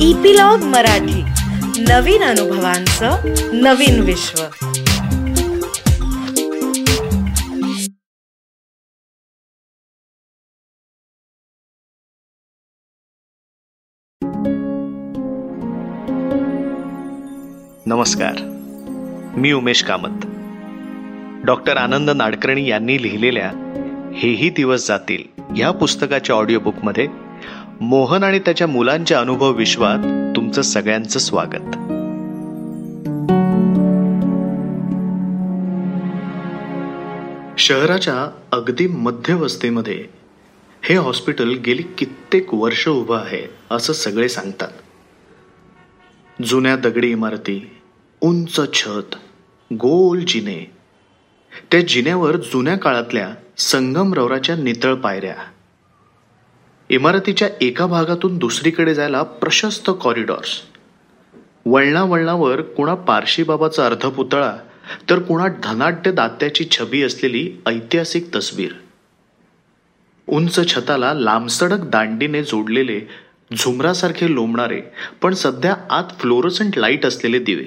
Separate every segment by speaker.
Speaker 1: Epilogue Marathi. नवीन अनुभवांचं नवीन विश्व.
Speaker 2: नमस्कार. मी उमेश कामत. डॉक्टर आनंद नाडकर्णी यांनी लिहिलेल्या हेही दिवस जातील या पुस्तकाच्या ऑडिओ बुकमध्ये मोहन आणि त्याच्या मुलांच्या अनुभव विश्वात तुमचं सगळ्यांचं स्वागत. शहराच्या अगदी मध्यवस्तीमध्ये हे हॉस्पिटल गेली कित्येक वर्ष उभं आहे असं सगळे सांगतात. जुन्या दगडी इमारती उंच छत गोल जिने. त्या जिन्यावर जुन्या काळातल्या संगमरवराच्या नितळ पायऱ्या. इमारतीच्या एका भागातून दुसरीकडे जायला प्रशस्त कॉरिडॉर्स वळणा वळणावर कुणा पारशी बाबाचा अर्धपुतळा तर कुणा धनाढ्य दात्याची छबी असलेली ऐतिहासिक तस्वीर. उंच छताला लांबसडक दांडीने जोडलेले झुमरासारखे लोंबणारे पण सध्या आत फ्लोरोसंट लाइट असलेले दिवे.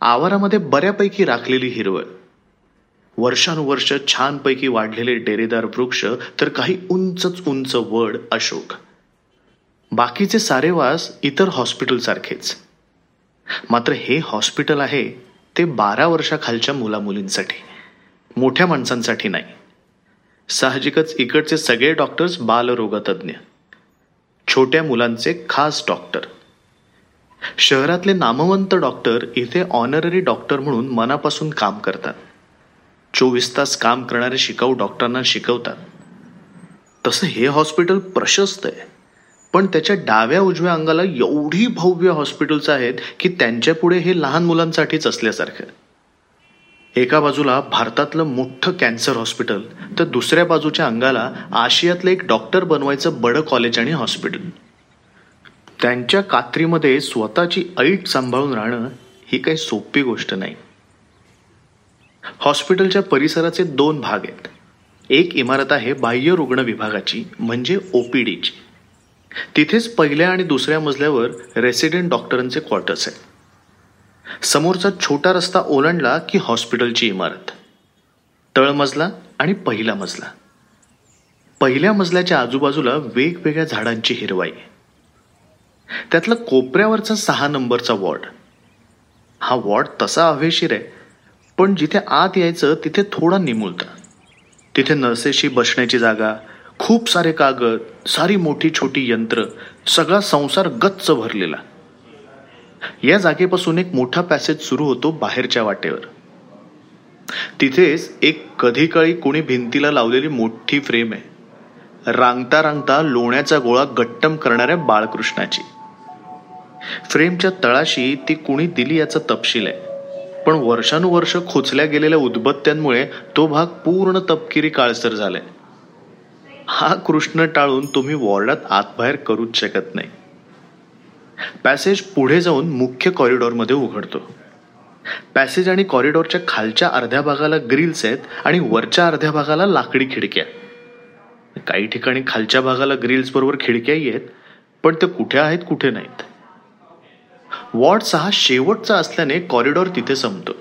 Speaker 2: आवारामध्ये बऱ्यापैकी राखलेली हिरवळ. वर्षानुवर्ष छानपैकी वाढलेले डेरेदार वृक्ष तर काही उंचच उंच वड अशोक. बाकीचे सारे वास इतर हॉस्पिटलसारखेच मात्र हे हॉस्पिटल आहे ते बारा वर्षाखालच्या मुलामुलींसाठी मोठ्या माणसांसाठी नाही. साहजिकच इकडचे सगळे डॉक्टर्स बालरोगतज्ञ छोट्या मुलांचे खास डॉक्टर शहरातले नामवंत डॉक्टर इथे ऑनररी डॉक्टर म्हणून मनापासून काम करतात. चोवीस तास काम करणारे शिकाऊ डॉक्टरांना शिकवतात. तसं हे हॉस्पिटल प्रशस्त आहे. पण त्याच्या डाव्या उजव्या अंगाला एवढी भव्य हॉस्पिटल्स आहेत की त्यांच्यापुढे हे लहान मुलांसाठीच असल्यासारखं एका बाजूला भारतातलं मोठं कॅन्सर हॉस्पिटल तर दुसऱ्या बाजूच्या अंगाला आशियातलं एक डॉक्टर बनवायचं बडं कॉलेज आणि हॉस्पिटल. त्यांच्या कात्रीमध्ये स्वतःची ऐट सांभाळून राहणं ही काही सोपी गोष्ट नाही. हॉस्पिटलच्या परिसराचे दोन भाग आहेत. एक इमारत आहे बाह्य रुग्ण विभागाची म्हणजे ओपीडीची. तिथेच पहिल्या आणि दुसऱ्या मजल्यावर रेसिडेंट डॉक्टरांचे क्वार्टर्स आहे समोरचा छोटा रस्ता ओलांडला की हॉस्पिटलची इमारत. तळमजला आणि पहिला मजला. पहिल्या मजल्याच्या आजूबाजूला वेगवेगळ्या झाडांची हिरवाई. त्यातला कोपऱ्यावरचा सहा नंबरचा वॉर्ड. हा वॉर्ड तसा हवेशीर आहे पण जिथे आत यायचं तिथे थोडा निमुलता. तिथे नर्सेशी बसण्याची जागा खूप सारे कागद सारी मोठी छोटी यंत्र सगळा संसार गच्च भरलेला. या जागेपासून एक मोठा पॅसेज सुरू होतो बाहेरच्या वाटेवर. तिथेच एक कधी काळी कोणी भिंतीला लावलेली मोठी फ्रेम आहे. रांगता रांगता लोण्याचा गोळा गट्टम करणाऱ्या बाळकृष्णाची. फ्रेमच्या तळाशी ती कुणी दिली याचा तपशील आहे. पण वर्षानुवर्ष खोचल्या गेलेल्या उद्बत्त्यांमुळे तो भाग पूर्ण तपकिरी काळसर झालाय. हा कृष्ण टाळून तुम्ही वॉर्डात आतबाहेर करूच शकत नाही. पॅसेज पुढे जाऊन मुख्य कॉरिडॉरमध्ये उघडतो. पॅसेज आणि कॉरिडॉरच्या खालच्या अर्ध्या भागाला ग्रिल्स आहेत आणि वरच्या अर्ध्या भागाला लाकडी खिडक्या काही ठिकाणी खालच्या भागाला ग्रिल्स बरोबर खिडक्याही आहेत पण ते कुठे आहेत कुठे नाहीत. वॉर्ड सहा शेवटचा असल्याने कॉरिडॉर तिथे संपतो.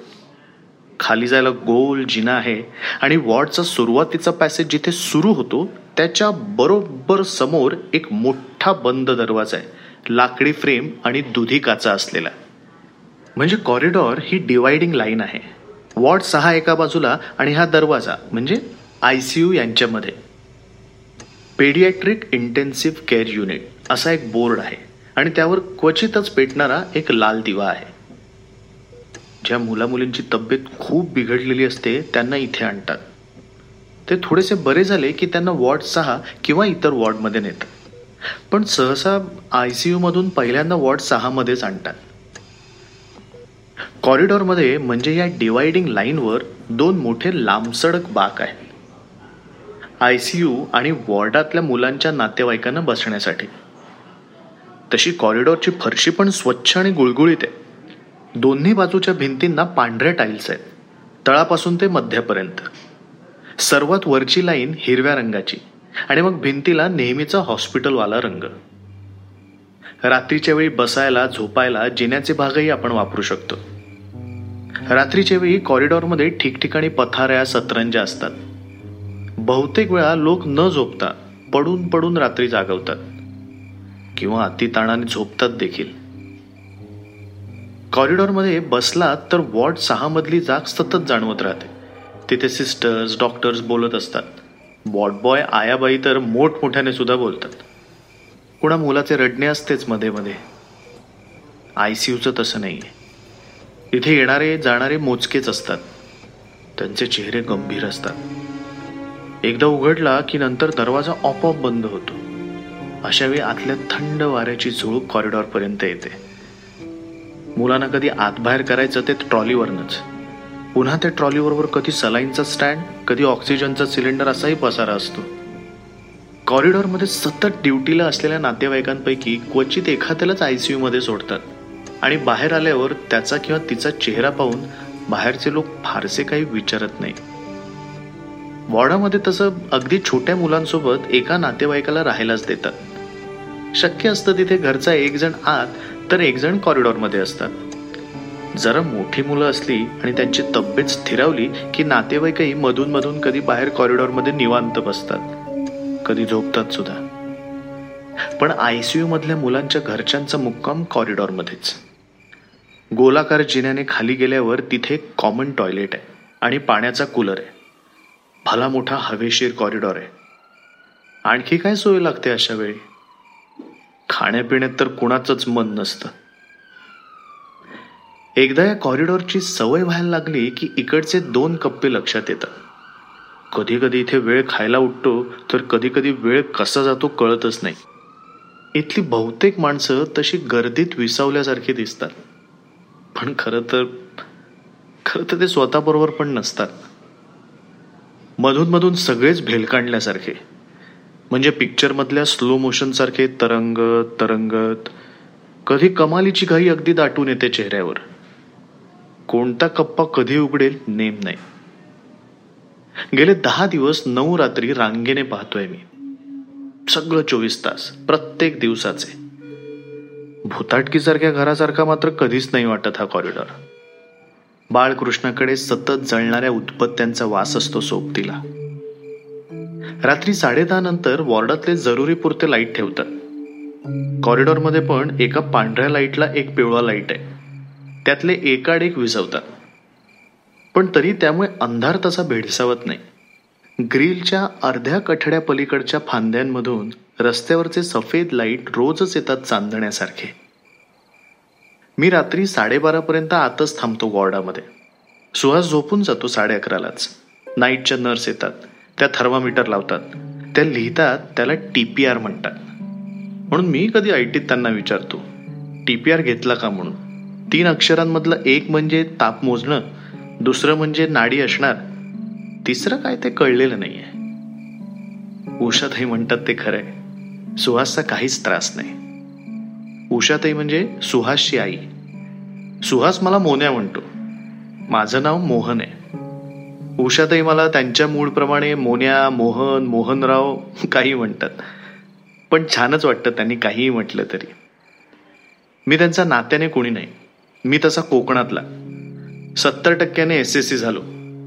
Speaker 2: खाली जायला गोल जिना आहे आणि वॉर्डचा सुरुवातीचा पॅसेज जिथे सुरू होतो त्याच्या बरोबर समोर एक मोठा बंद दरवाजा आहे. लाकडी फ्रेम आणि दुधी काचा असलेला. म्हणजे कॉरिडॉर ही डिवायडिंग लाईन आहे. वॉर्ड सहा एका बाजूला आणि हा दरवाजा म्हणजे आय सी यू यांच्यामध्ये. पेडियाट्रिक इंटेन्सिव्ह केअर युनिट असा एक बोर्ड आहे. आणि त्यावर क्वचितच पेटणारा एक लाल दिवा आहे. ज्या मुलामुलींची तब्येत खूप बिघडलेली असते त्यांना इथे आणतात. ते थोडेसे बरे झाले की त्यांना वॉर्ड सहा किंवा इतर वॉर्डमध्ये नेतात. पण सहसा आय सी यूमधून पहिल्यांदा वॉर्ड सहामध्येच आणतात. कॉरिडॉरमध्ये म्हणजे या डिवायडिंग लाईनवर दोन मोठे लांबसडक बाक आहेत. आय सी यू आणि वॉर्डातल्या मुलांच्या नातेवाईकांना बसण्यासाठी. तशी कॉरिडॉरची फरशी पण स्वच्छ आणि गुळगुळीत आहे. दोन्ही बाजूच्या भिंतींना पांढऱ्या टाईल्स आहेत. तळापासून ते मध्यापर्यंत. सर्वात वरची लाईन हिरव्या रंगाची आणि मग भिंतीला नेहमीचा हॉस्पिटलवाला रंग. रात्रीच्या वेळी बसायला झोपायला जिन्याचे भागही आपण वापरू शकतो. रात्रीच्या वेळी कॉरिडॉरमध्ये ठिकठिकाणी पथाऱ्या सतरंजा असतात. बहुतेक वेळा लोक न झोपता पडून पडून रात्री जागवतात. किंवा अतिताणाने झोपतात देखील. कॉरिडॉरमध्ये बसलात तर वॉर्ड सहा मधली जाग सतत जाणवत राहते. तिथे सिस्टर्स डॉक्टर्स बोलत असतात. वॉर्ड बॉय आयाबाई तर मोठमोठ्याने सुद्धा बोलतात. कुणा मुलाचे रडणे असतेच मध्ये मध्ये. आय सी यूचं तसं नाही आहे इथे येणारे जाणारे मोजकेच असतात. त्यांचे चेहरे गंभीर असतात. एकदा उघडला की नंतर दरवाजा ऑपऑप बंद होतो. अशा वेळी आतल्या थंड वाऱ्याची झुळूक कॉरिडॉरपर्यंत येते. मुलांना कधी आतबाहेर करायचं ते ट्रॉलीवरनंच. पुन्हा त्या ट्रॉलीबरोबर कधी सलाईनचा स्टँड कधी ऑक्सिजनचा सिलेंडर असाही पसारा असतो. कॉरिडॉरमध्ये सतत ड्युटीला असलेल्या नातेवाईकांपैकी क्वचित एखाद्यालाच आय सी यूमध्ये सोडतात आणि बाहेर आल्यावर त्याचा किंवा तिचा चेहरा पाहून बाहेरचे लोक फारसे काही विचारत नाही. वॉर्डामध्ये तसं अगदी छोट्या मुलांसोबत एका नातेवाईकाला राहायलाच देतात. शक्य असतं तिथे घरचा एक जण आत तर एक जण कॉरिडॉरमध्ये असतात. जरा मोठी मुलं असली आणि त्यांची तब्येत स्थिरावली की नातेवाईकही मधून मधून कधी बाहेर कॉरिडॉरमध्ये निवांत बसतात. कधी झोपतात सुद्धा. पण आयसीयू मधल्या मुलांच्या घरच्यांचा मुक्काम कॉरिडॉरमध्येच. गोलाकार जिन्याने खाली गेल्यावर तिथे कॉमन टॉयलेट आहे आणि पाण्याचा कूलर आहे. भला मोठा हवेशीर कॉरिडॉर आहे. आणखी काय सोय लागते अशा वेळी खाण्यापिण्यात तर कुणाचंच मन नसतं. एकदा या कॉरिडॉरची सवय व्हायला लागली की इकडचे दोन कप्पे लक्षात येतात. कधी कधी इथे वेळ खायला उठतो तर कधी कधी वेळ कसा जातो कळतच नाही. इथली बहुतेक माणसं तशी गर्दीत विसावल्यासारखी दिसतात. पण खरं तर खरं तर ते स्वतःबरोबर पण नसतात. मधून मधून सगळेच भेलकांडल्यासारखे. म्हणजे पिक्चरमधल्या स्लो मोशनसारखे तरंगत तरंगत. कधी कमालीची घाई अगदी दाटून येते चेहऱ्यावर. कोणता कप्पा कधी उघडेल नेम नाही. गेले दहा दिवस नऊ रात्री रांगेने पाहतोय मी. सगळं चोवीस तास प्रत्येक दिवसाचे. भूताटकीसारख्या घरासारखा मात्र कधीच नाही वाटत हा कॉरिडॉर बाळकृष्णाकडे सतत जळणाऱ्या उत्पत्त्यांचा वास असतो सोबतीला. रात्री साडेदहा नंतर वॉर्डातले जरुरी पुरते लाइट ठेवतात. कॉरिडॉरमध्ये पण एका पांढऱ्या लाईटला एक पिवळा लाइट आहे. त्यातले एकाड एक विझवतात. पण तरी त्यामुळे अंधार तसा भेडसावत नाही. ग्रिलच्या अर्ध्या कठड्या पलीकडच्या फांद्यांमधून रस्त्यावरचे सफेद लाइट रोजच येतात चांदण्यासारखे. मी रात्री साडेबारापर्यंत आतच थांबतो वॉर्डामध्ये. सुहास झोपून जातो साडे अकरालाच नाईटच्या नर्स येतात. त्या थर्मामीटर लावतात. त्या लिहितात त्याला टी पी आर म्हणतात. म्हणून मी कधी आय टीत त्यांना विचारतो टी पी आर घेतला का म्हणून? तीन अक्षरांमधलं एक म्हणजे ताप मोजणं दुसरं म्हणजे नाडी असणार तिसरं काय ते कळलेलं नाही आहे उषाताई म्हणतात ते खरंय सुहासचा काहीच त्रास नाही. उषाताई म्हणजे सुहासची आई. सुहास मला मोन्या म्हणतो. माझं नाव मोहन आहे. उषाताई मला त्यांच्या मूळप्रमाणे मोन्या मोहन मोहनराव काही म्हणतात. पण छानच वाटतं त्यांनी काहीही म्हटलं तरी. मी त्यांचा नात्याने कोणी नाही. मी तसा कोकणातला. सत्तर टक्क्याने एस एस सी झालो.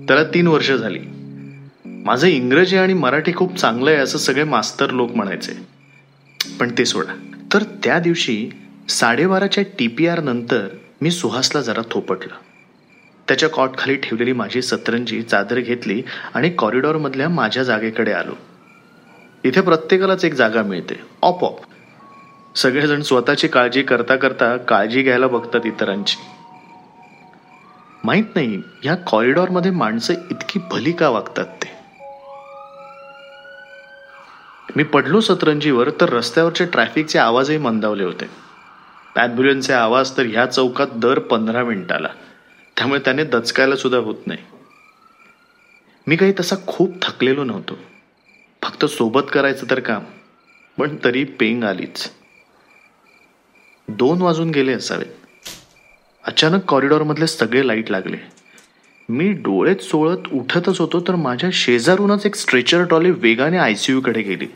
Speaker 2: त्याला तीन वर्ष झाली. माझं इंग्रजी आणि मराठी खूप चांगलं आहे असं सगळे मास्तर लोक म्हणायचे. पण ते सोडा. तर त्या दिवशी साडेबाराच्या टी पी आर नंतर मी सुहासला जरा थोपटलं. त्याच्या कॉटखाली ठेवलेली माझी सतरंजी चादर घेतली आणि कॉरिडॉरमधल्या माझ्या जागेकडे आलो. इथे प्रत्येकालाच एक जागा मिळते. ऑप ऑप सगळेजण स्वतःची काळजी करता करता काळजी घ्यायला बघतात इतरांची. माहीत नाही या कॉरिडॉरमध्ये माणसं इतकी भली का वागतात ते? मी पडलो सतरंजीवर तर रस्त्यावरचे ट्रॅफिकचे आवाजही मंदावले होते. ॲम्ब्युलन्सचे आवाज तर ह्या चौकात दर पंधरा मिनिटाला. त्यामुळे त्याने दचकायला सुद्धा होत नाही. मी काही तसा खूप थकलेलो नव्हतो. फक्त सोबत करायचं तर काम पण तरी पेंग आलीच. दोन वाजून गेले असावेत. अचानक कॉरिडॉरमधले सगळे लाइट लागले. मी डोळे सोळत उठतच होतो तर माझ्या शेजारूनच एक स्ट्रेचर ट्रॉली वेगाने आय सी कडे गेली.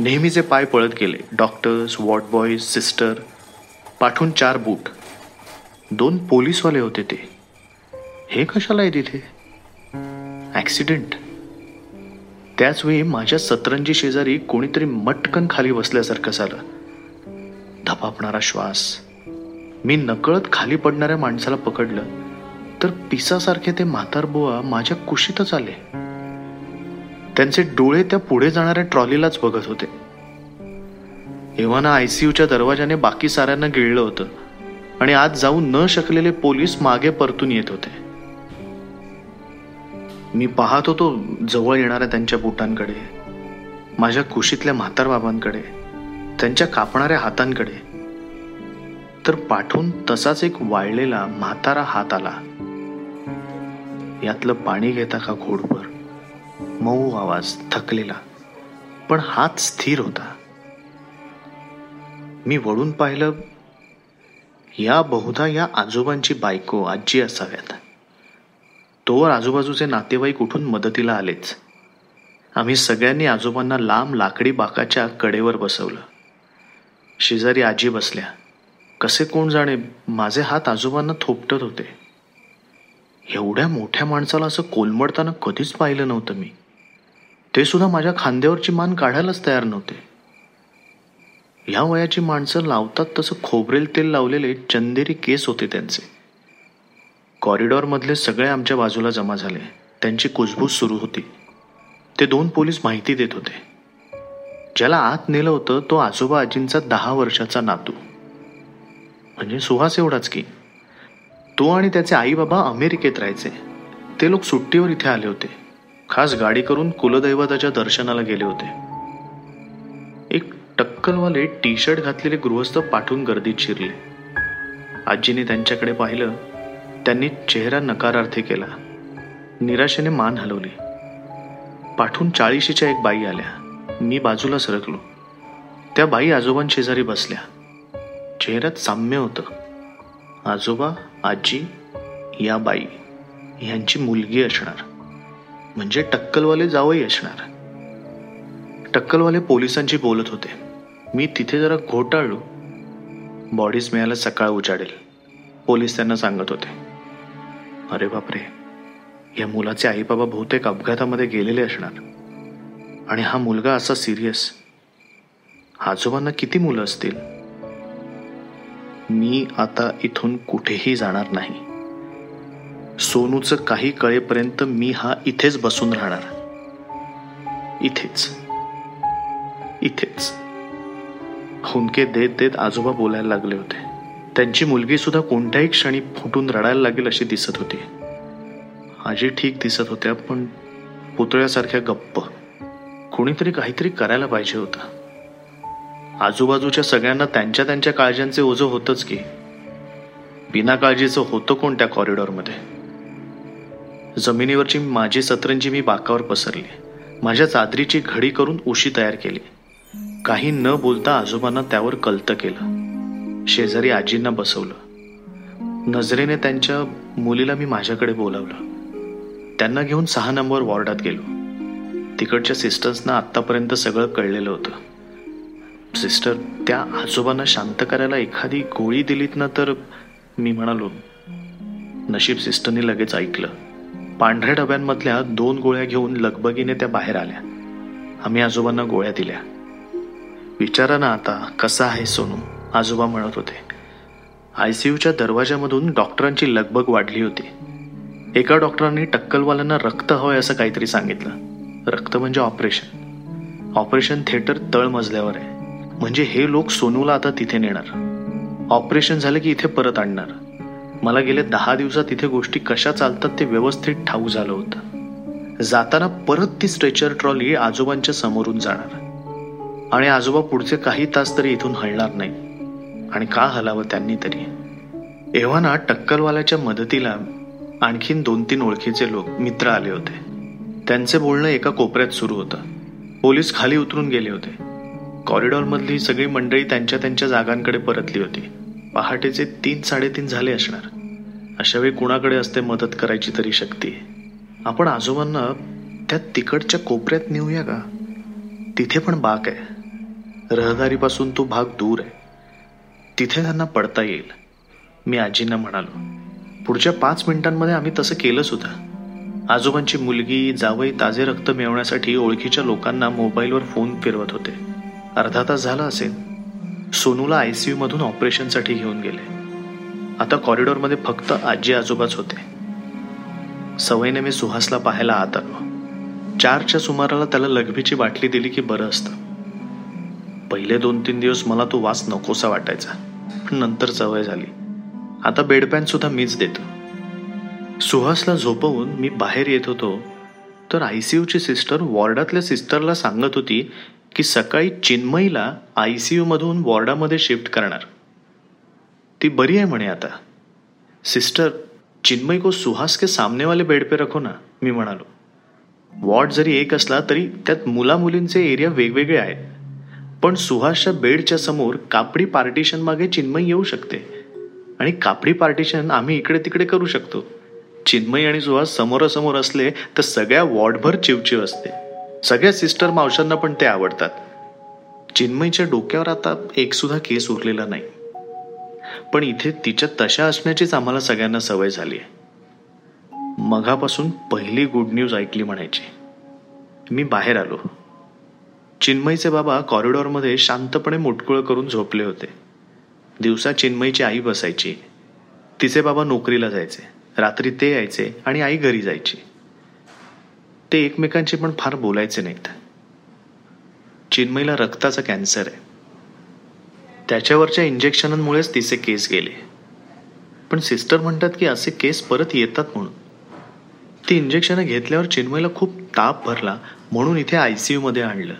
Speaker 2: नेहमीचे पाय पळत गेले. डॉक्टर्स वॉर्ड बॉयज सिस्टर पाठून चार बूट दोन पोलीसवाले होते ते. हे कशाला आहे तिथे ॲक्सिडेंट त्याचवेळी माझ्या सतरंजी शेजारी कोणीतरी मटकन खाली बसल्यासारखं झालं. धपापणारा श्वास. मी नकळत खाली पडणाऱ्या माणसाला पकडलं. तर पिसासारखे ते म्हातारबुवा माझ्या कुशीतच आले. त्यांचे डोळे त्या पुढे जाणाऱ्या ट्रॉलीलाच बघत होते. एव्हाना आयसीयूच्या दरवाजाने बाकी साऱ्यांना गिळलं होतं. आणि आज जाऊ न शकलेले पोलीस मागे परतून येत होते. मी पाहत होतो जवळ येणाऱ्या त्यांच्या बुटांकडे माझ्या कुशीतल्या म्हातार बाबांकडे त्यांच्या कापणाऱ्या हातांकडे. तर पाठून तसाच एक वाळलेला म्हातारा हात आला. यातलं पाणी घेता का घोडभर? मऊ आवाज थकलेला पण हात स्थिर होता. मी वळून पाहिलं या बहुधा या आजोबांची बायको आजी असाव्यात. तोवर आजूबाजूचे नातेवाईक उठून मदतीला आलेच. आम्ही सगळ्यांनी आजोबांना लांब लाकडी बाकाच्या कडेवर बसवलं. शेजारी आजी बसल्या. कसे कोण जाणे माझे हात आजोबांना थोपटत होते. एवढ्या मोठ्या माणसाला असं कोलमडताना कधीच पाहिलं नव्हतं मी. ते सुद्धा माझ्या खांद्यावरची मान काढायलाच तयार नव्हते. ह्या वयाची माणसं लावतात तसं खोबरेल तेल लावलेले चंदेरी केस होते त्यांचे. कॉरिडॉरमधले सगळे आमच्या बाजूला जमा झाले. त्यांची कुजबूज सुरू होती. ते दोन पोलीस माहिती देत होते. ज्याला आत नेलं होतं तो आजोबा आजींचा दहा वर्षाचा नातू. म्हणजे सुहास एवढाच की. तो आणि त्याचे आई बाबा अमेरिकेत राहायचे. ते लोक सुट्टीवर इथे आले होते. खास गाडी करून कुलदैवताच्या दर्शनाला गेले होते. टक्कलवाले टी शर्ट घातलेले गृहस्थ पाठवून गर्दीत शिरले. आजीने त्यांच्याकडे पाहिलं त्यांनी चेहरा नकारार्थी केला. निराशेने मान हलवली. पाठून चाळीशीच्या एक बाई आल्या. मी बाजूला सरकलो. त्या बाई आजोबांशेजारी बसल्या. चेहऱ्यात साम्य होतं. आजोबा आजी या बाई यांची मुलगी असणार. म्हणजे टक्कलवाले जावई असणार. टक्कलवाले पोलिसांशी बोलत होते. मी तिथे जरा घोटाळलो. बॉडीज मिळायला सकाळ उजाडेल. पोलीस त्यांना सांगत होते. अरे बापरे. या मुलाचे आई बाबा बहुतेक अपघातामध्ये गेलेले असणार. आणि हा मुलगा असा सिरियस आजोबांना किती मुलं असतील? मी आता इथून कुठेही जाणार नाही. सोनूचं काही कळेपर्यंत मी हा इथेच बसून राहणार. इथेच. इथेच. हुंके देत देत आजोबा बोलायला लागले होते. त्यांची मुलगी सुद्धा कोणत्याही क्षणी फुटून रडायला लागेल अशी दिसत होती. आजी ठीक दिसत होत्या पण पुतळ्यासारख्या गप्प. कोणीतरी काहीतरी करायला पाहिजे होतं. आजूबाजूच्या सगळ्यांना त्यांच्या त्यांच्या काळज्यांचे ओझं होतच की. बिना काळजीचं होतं कोण त्या कॉरिडॉरमध्ये? जमिनीवरची माझी सतरंजी मी बाकावर पसरली. माझ्या चादरीची घडी करून उशी तयार केली. काही न बोलता आजोबांना त्यावर कल्त केलं. शेजारी आजींना बसवलं. नजरेने त्यांच्या मुलीला मी माझ्याकडे बोलावलं. त्यांना घेऊन सहा नंबर वॉर्डात गेलो. तिकडच्या सिस्टर्सना आत्तापर्यंत सगळं कळलेलं होतं. सिस्टर त्या आजोबांना शांत करायला एखादी गोळी दिलीत ना तर मी म्हणालो नशीब सिस्टरने लगेच ऐकलं. पांढऱ्या डब्यांमधल्या दोन गोळ्या घेऊन लगबगीने त्या बाहेर आल्या. आम्ही आजोबांना गोळ्या दिल्या. विचारा ना आता कसा आहे सोनू? आजोबा म्हणत होते. आय सी यूच्या दरवाजामधून डॉक्टरांची लगबग वाढली होती. एका डॉक्टरांनी टक्कलवाल्यांना रक्त हवंय असं काहीतरी सांगितलं. रक्त म्हणजे ऑपरेशन. ऑपरेशन थिएटर तळ मजल्यावर आहे. म्हणजे हे लोक सोनूला आता तिथे नेणार. ऑपरेशन झालं की इथे परत आणणार. मला गेले दहा दिवसात इथे गोष्टी कशा चालतात ते व्यवस्थित ठाऊ झालं होतं. जाताना परत ती स्ट्रेचर ट्रॉली आजोबांच्या समोरून जाणार. आणि आजोबा पुढचे काही तास तरी इथून हलणार नाही आणि का हलावं त्यांनी तरी? एव्हाना टक्कलवाल्याच्या मदतीला आणखीन दोन तीन ओळखीचे लोक मित्र आले होते. त्यांचे बोलणं एका कोपऱ्यात सुरू होतं. पोलीस खाली उतरून गेले होते. कॉरिडॉरमधली सगळी मंडळी त्यांच्या त्यांच्या जागांकडे परतली होती. पहाटेचे तीन साडेतीन झाले असणार. अशावेळी कुणाकडे असते मदत करायची तरी शक्ती? आपण आजोबांना त्या तिकडच्या कोपऱ्यात नेऊया का? तिथे पण बाक आहे. रहदारीपासून तो भाग दूर आहे. तिथे त्यांना पडता येईल. मी आजींना म्हणालो पुढच्या पाच मिनिटांमध्ये आम्ही तसं केलं सुद्धा. आजोबांची मुलगी जावई ताजे रक्त मिळवण्यासाठी ओळखीच्या लोकांना मोबाईलवर फोन फिरवत होते. अर्धा तास झाला असेल. सोनूला आय सी यूमधून ऑपरेशनसाठी घेऊन गेले. आता कॉरिडॉरमध्ये फक्त आजी आजोबाच होते. सवयीने मी सुहासला पाहायला आत आलो. चारच्या सुमाराला त्याला लघवीची बाटली दिली की बरं असतं. पहिले दोन तीन दिवस मला तो वास नकोसा वाटायचा. पण नंतर सवय झाली. आता बेडपॅन सुद्धा मीच देतो. सुहासला झोपवून मी बाहेर येत होतो तर आय सी यूची सिस्टर वॉर्डातल्या सिस्टरला सांगत होती की सकाळी चिन्मईला आय सी यूमधून वॉर्डामध्ये शिफ्ट करणार. ती बरी आहे म्हणे आता. सिस्टर चिन्मई को सुहास के सामने वाले बेड पे रखो ना मी म्हणालो. वॉर्ड जरी एक असला तरी त्यात मुला मुलींचे एरिया वेगवेगळे आहेत. पण सुहासच्या बेडच्या समोर कापडी पार्टिशन मागे चिन्मई येऊ शकते. आणि कापडी पार्टिशन आम्ही इकडे तिकडे करू शकतो. चिन्मयी आणि सुहास समोरासमोर असले तर सगळ्या वॉर्डभर चिवचिव असते. सगळ्या सिस्टर मावशांना पण ते आवडतात. चिन्मईच्या डोक्यावर आता एक सुद्धा केस उरलेला नाही. पण इथे तिच्या तशा असण्याचीच आम्हाला सगळ्यांना सवय झाली आहे. मघापासून पहिली गुड न्यूज ऐकली म्हणायची. मी बाहेर आलो. चिन्मईचे बाबा कॉरिडॉरमध्ये शांतपणे मुटकुळ करून झोपले होते. दिवसा चिन्मईची आई बसायची. तिचे बाबा नोकरीला जायचे. रात्री ते यायचे आणि आई घरी जायची. ते एकमेकांशी पण फार बोलायचे नाहीत. चिन्मईला रक्ताचा कॅन्सर आहे. त्याच्यावरच्या इंजेक्शनांमुळेच तिचे केस गेले. पण सिस्टर म्हणतात की असे केस परत येतात म्हणून. ती इंजेक्शनं घेतल्यावर चिन्मईला खूप ताप भरला म्हणून इथे आय सी यूमध्ये आणलं.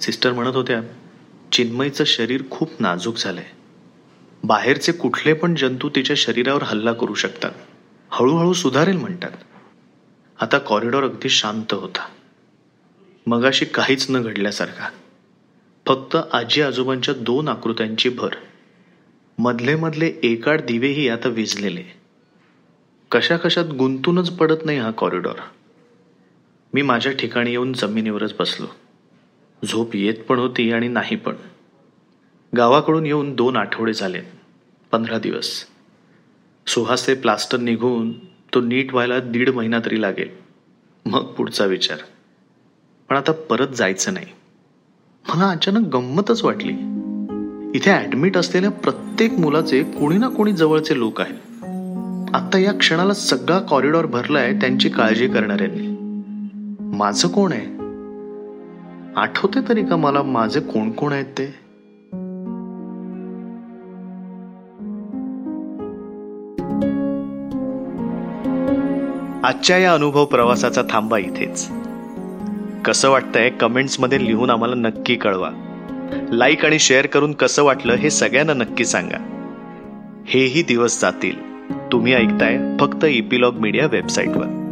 Speaker 2: सिस्टर म्हणत होत्या चिन्मयचं शरीर खूप नाजूक झालंय. बाहेरचे कुठले पण जंतू तिच्या शरीरावर हल्ला करू शकतात. हळूहळू सुधारेल म्हणतात. आता कॉरिडॉर अगदी शांत होता. मगाशी काहीच न घडल्यासारखा. फक्त आजी आजोबांच्या दोन आकृत्यांची भर. मधले मधले एकाड दिवेही आता विजलेले. कशा कशात गुंतूनच पडत नाही हा कॉरिडॉर. मी माझ्या ठिकाणी येऊन जमिनीवरच बसलो. झोप येत पण होती आणि नाही पण. गावाकडून येऊन दोन आठवडे झाले. पंधरा दिवस. सुहासे प्लास्टर निघून तो नीट व्हायला दीड महिना तरी लागेल. मग पुढचा विचार. पण आता परत जायचं नाही. मला अचानक गंमतच वाटली. इथे ऍडमिट असलेल्या प्रत्येक मुलाचे कोणी ना कोणी जवळचे लोक आहेत. आता या क्षणाला सगळा कॉरिडॉर भरलाय त्यांची काळजी करणाऱ्यांनी. माझं कोण आहे? आठवते तरी का मला माझे कोण कोण आहेत ते? आजच्या या अनुभव प्रवासाचा थांबा इथेच. कसं वाटतंय कमेंट्समध्ये लिहून आम्हाला नक्की कळवा. लाईक आणि शेअर करून कसं वाटलं हे सगळ्यांना नक्की सांगा. हेही दिवस जातील. तुम्ही ऐकताय फक्त इपिलॉग मीडिया वेबसाईटवर.